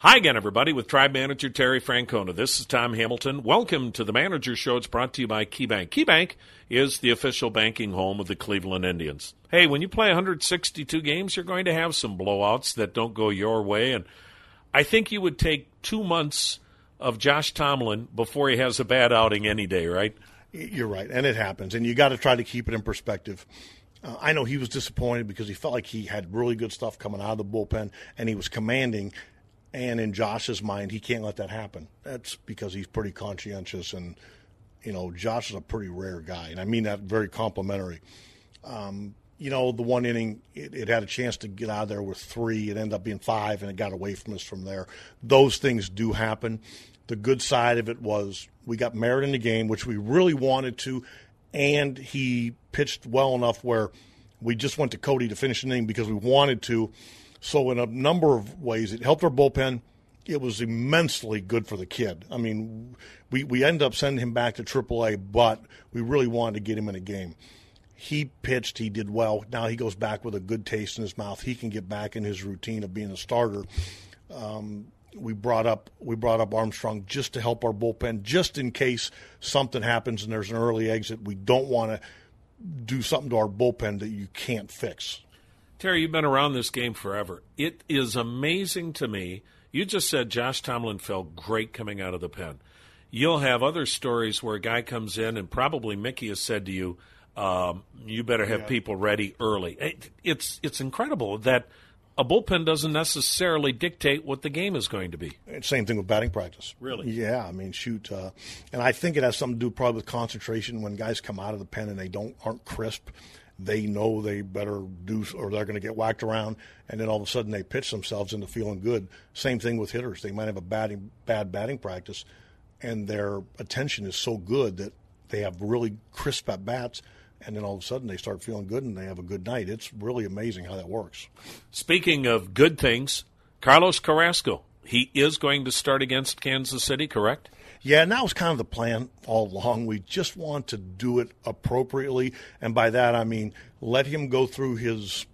Hi again, everybody, with Tribe Manager Terry Francona. This is Tom Hamilton. Welcome to the Manager Show. It's brought to you by KeyBank. KeyBank is the official banking home of the Cleveland Indians. Hey, when you play 162 games, you're going to have some blowouts that don't go your way. And I think you would take two months of Josh Tomlin before he has a bad outing any day, right? You're right. And it happens. And you got to try to keep it in perspective. Uh, I know he was disappointed because he felt like he had really good stuff coming out of the bullpen and he was commanding and in Josh's mind, he can't let that happen. That's because he's pretty conscientious, and you know, Josh is a pretty rare guy, and I mean that very complimentary. Um, you know, the one inning, it, it, had a chance to get out of there with three. It ended up being five, and it got away from us from there. Those things do happen. The good side of it was we got Merritt in the game, which we really wanted to, and he pitched well enough where we just went to Cody to finish the inning because we wanted to so, in a number of ways, it helped our bullpen. It was immensely good for the kid. I mean, we, we ended up sending him back to AAA, but we really wanted to get him in a game. He pitched, he did well. Now he goes back with a good taste in his mouth. He can get back in his routine of being a starter. Um, we brought up we brought up Armstrong just to help our bullpen, just in case something happens and there's an early exit. We don't want to do something to our bullpen that you can't fix. Terry, you've been around this game forever. It is amazing to me. You just said Josh Tomlin felt great coming out of the pen. You'll have other stories where a guy comes in, and probably Mickey has said to you, um, "You better have yeah. people ready early." It, it's it's incredible that a bullpen doesn't necessarily dictate what the game is going to be. Same thing with batting practice. Really? Yeah, I mean, shoot, uh, and I think it has something to do probably with concentration. When guys come out of the pen and they don't aren't crisp, they know they better do or they're going to get whacked around, and then all of a sudden they pitch themselves into feeling good. Same thing with hitters; they might have a batting, bad batting practice, and their attention is so good that they have really crisp at bats, and then all of a sudden they start feeling good and they have a good night. It's really amazing how that works. Speaking of good things, Carlos Carrasco, he is going to start against Kansas City, correct? Yeah, and that was kind of the plan all along. We just want to do it appropriately. And by that, I mean let him go through his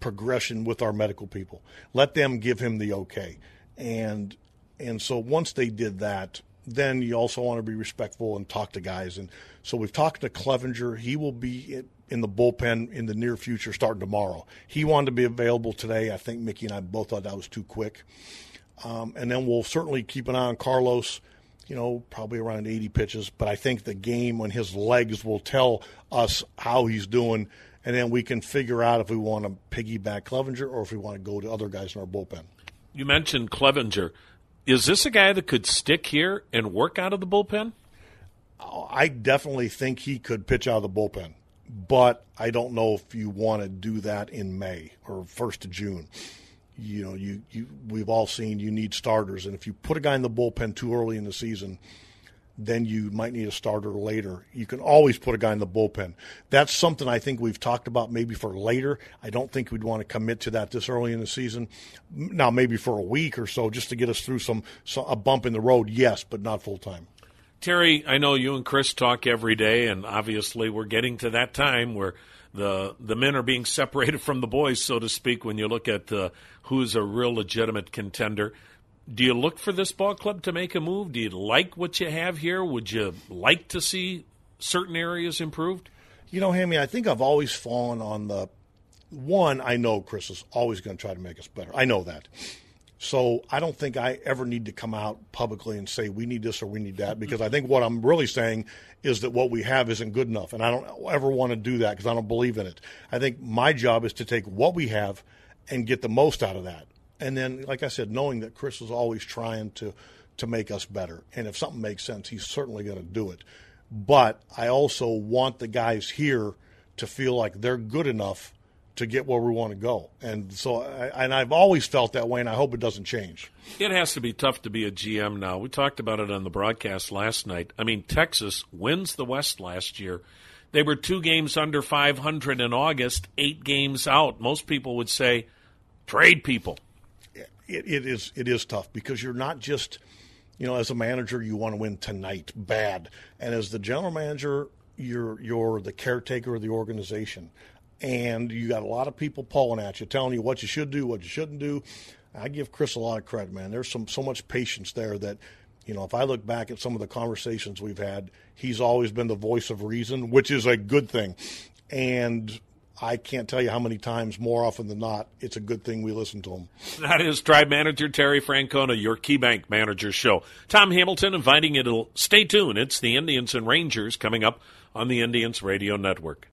progression with our medical people. Let them give him the okay. And and so once they did that, then you also want to be respectful and talk to guys. And so we've talked to Clevinger. He will be in the bullpen in the near future, starting tomorrow. He wanted to be available today. I think Mickey and I both thought that was too quick. Um, and then we'll certainly keep an eye on Carlos you know, probably around 80 pitches. But I think the game when his legs will tell us how he's doing, and then we can figure out if we want to piggyback Clevinger or if we want to go to other guys in our bullpen. You mentioned Clevinger. Is this a guy that could stick here and work out of the bullpen? I definitely think he could pitch out of the bullpen, but I don't know if you want to do that in May or first of June you know, you, you we've all seen you need starters, and if you put a guy in the bullpen too early in the season, then you might need a starter later. You can always put a guy in the bullpen. That's something I think we've talked about maybe for later. I don't think we'd want to commit to that this early in the season. Now, maybe for a week or so, just to get us through some, some a bump in the road, yes, but not full time. Terry, I know you and Chris talk every day, and obviously we're getting to that time where the the men are being separated from the boys, so to speak. When you look at uh, who's a real legitimate contender, do you look for this ball club to make a move? Do you like what you have here? Would you like to see certain areas improved? You know, Hammy, I think I've always fallen on the one. I know Chris is always going to try to make us better. I know that. So I don't think I ever need to come out publicly and say we need this or we need that because I think what I'm really saying is that what we have isn't good enough, and I don't ever want to do that because I don't believe in it. I think my job is to take what we have and get the most out of that, and then, like I said, knowing that Chris is always trying to to make us better, and if something makes sense, he's certainly going to do it. But I also want the guys here to feel like they're good enough to get where we want to go. And so, I, and I've always felt that way, and I hope it doesn't change. It has to be tough to be a GM now. We talked about it on the broadcast last night. I mean, Texas wins the West last year. They were two games under 500 in August, eight games out. Most people would say, trade people. It, it is it is tough because you're not just, you know, as a manager, you want to win tonight, bad, and as the general manager, you're you're the caretaker of the organization and you got a lot of people pulling at you, telling you what you should do, what you shouldn't do. I give Chris a lot of credit, man. There's some so much patience there that, you know, if I look back at some of the conversations we've had, he's always been the voice of reason, which is a good thing. And I can't tell you how many times, more often than not, it's a good thing we listen to him. That is Tribe Manager Terry Francona, your KeyBank Manager Show. Tom Hamilton inviting you to stay tuned. It's the Indians and Rangers coming up on the Indians Radio Network.